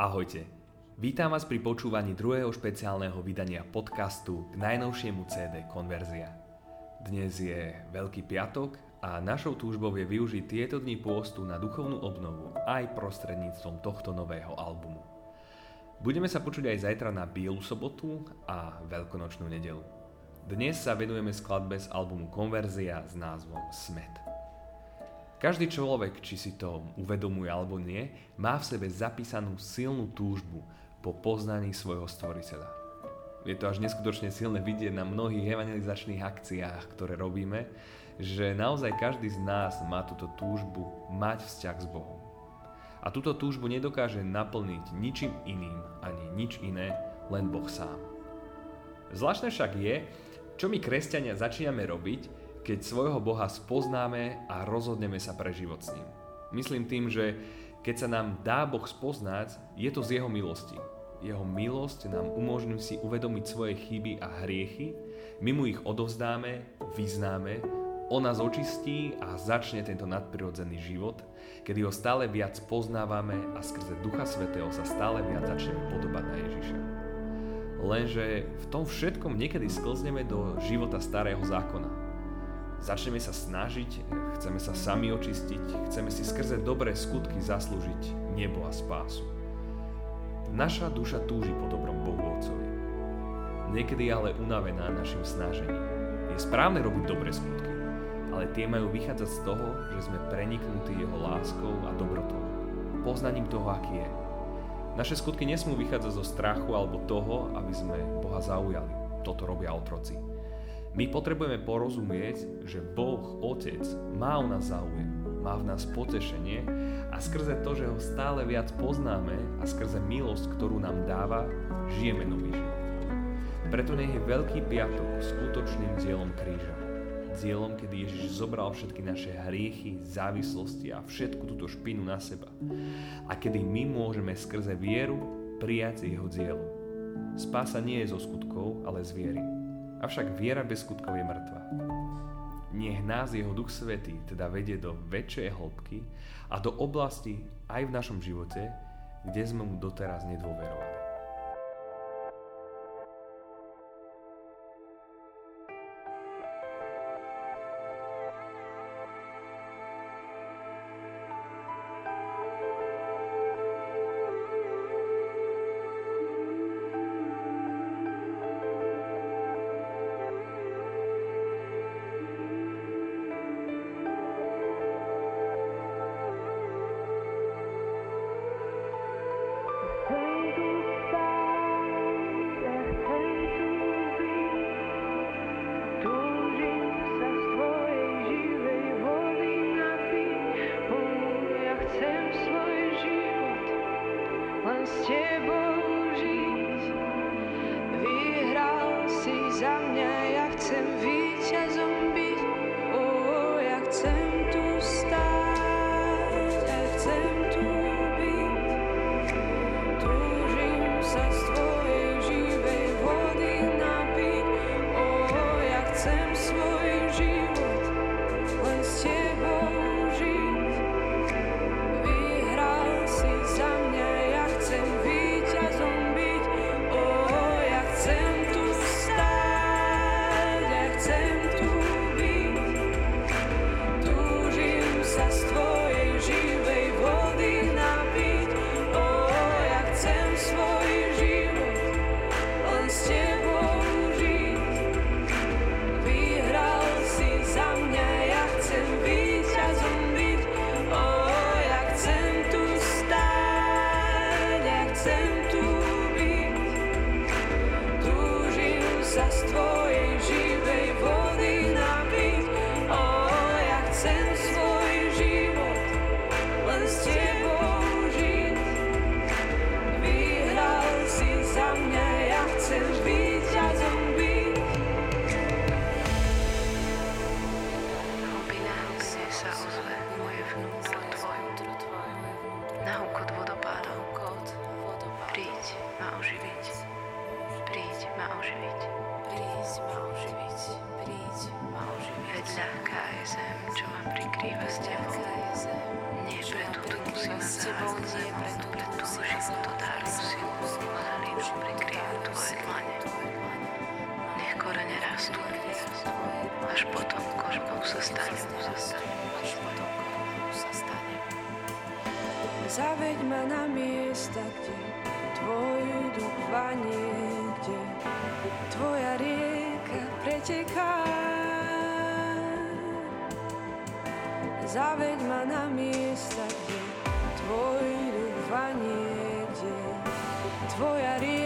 Ahojte. Vítam vás pri počúvaní druhého špeciálneho vydania podcastu k najnovšiemu CD Konverzia. Dnes je Veľký piatok a našou túžbou je využiť tieto dni pôstu na duchovnú obnovu aj prostredníctvom tohto nového albumu. Budeme sa počuť aj zajtra na Bielu sobotu a Veľkonočnú nedelu. Dnes sa venujeme skladbe z albumu Konverzia s názvom Smet. Každý človek, či si to uvedomuje alebo nie, má v sebe zapísanú silnú túžbu po poznaní svojho stvoriteľa. Je to až neskutočne silné vidieť na mnohých evangelizačných akciách, ktoré robíme, že naozaj každý z nás má túto túžbu mať vzťah s Bohom. A túto túžbu nedokáže naplniť ničím iným ani nič iné, len Boh sám. Zvláštne však je, čo my kresťania začíname robiť, keď svojho Boha spoznáme a rozhodneme sa pre život s ním. Myslím tým, že keď sa nám dá Boh spoznať, je to z Jeho milosti. Jeho milosť nám umožní si uvedomiť svoje chyby a hriechy, my mu ich odovzdáme, vyznáme, on nás očistí a začne tento nadprirodzený život, kedy ho stále viac poznávame a skrze Ducha Svetého sa stále viac začneme podobať na Ježiša. Lenže v tom všetkom niekedy sklzneme do života starého zákona, Začneme sa snažiť, chceme sa sami očistiť, chceme si skrze dobré skutky zaslúžiť nebo a spásu. Naša duša túži po dobrom Bohu Otcovi. Niekedy ale unavená našim snažením. Je správne robiť dobré skutky, ale tie majú vychádzať z toho, že sme preniknutí Jeho láskou a dobrotou, poznaním toho, aký je. Naše skutky nesmú vychádzať zo strachu alebo toho, aby sme Boha zaujali. Toto robia otroci. My potrebujeme porozumieť, že Boh, Otec, má o nás záujem, má v nás potešenie a skrze to, že ho stále viac poznáme a skrze milosť, ktorú nám dáva, žijeme nový život. Preto nech je Veľký piatok skutočným dielom kríža. Dielom, kedy Ježiš zobral všetky naše hriechy, závislosti a všetku túto špinu na seba. A kedy my môžeme skrze vieru prijať jeho dielo. Spása nie je zo skutkov, ale z viery. Avšak viera bez skutkov je mŕtva. Nech nás jeho Duch Svetý teda vedie do väčšej hĺbky a do oblasti aj v našom živote, kde sme mu doteraz nedôverovali. Say ma prikrýva s tebou. Nie pre túto musím mať s tebou, nie pre túto životodárnu silu, hladinu prikrývajú tvoje dlane. Nech korene rastú, až potom kožbou sa stane. Zaveď ma na miesta, kde tvoj duch vanie, kde tvoja rieka preteká. Zaveď ma na miesta, kde tvoj duch vanie, kde tvoja rieka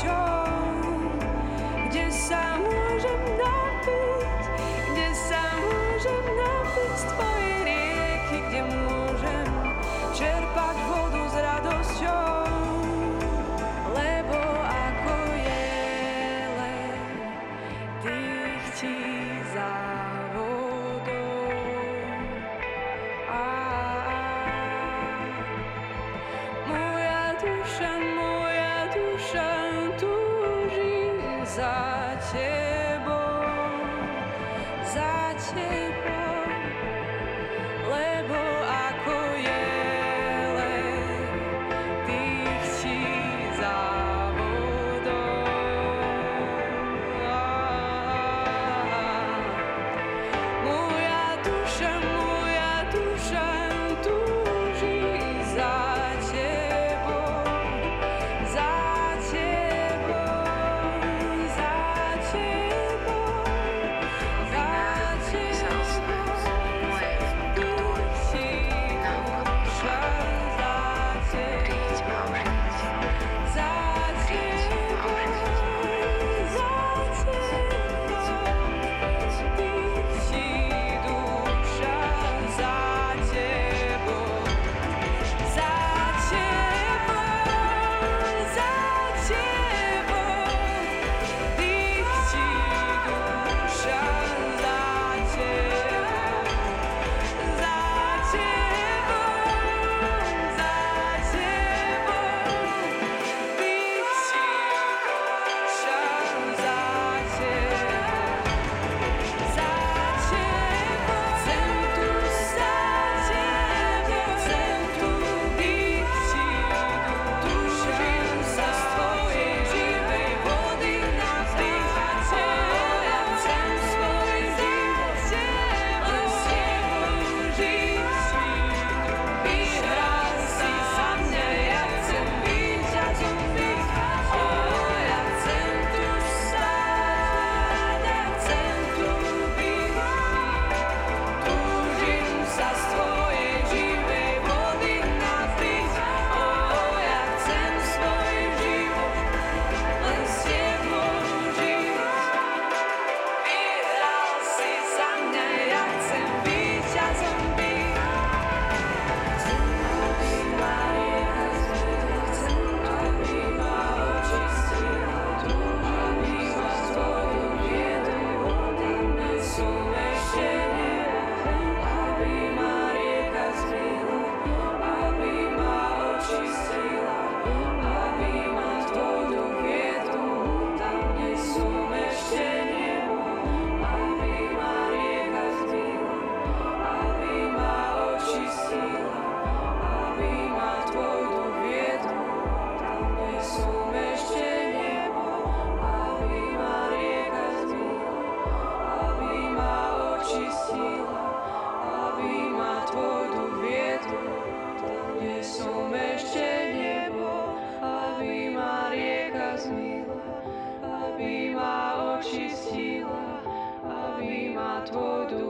radosťou. Kde sa môžem napiť, kde sa môžem napiť z tvojej rieky, kde môžem vodu s radosťou. Lebo ako je todo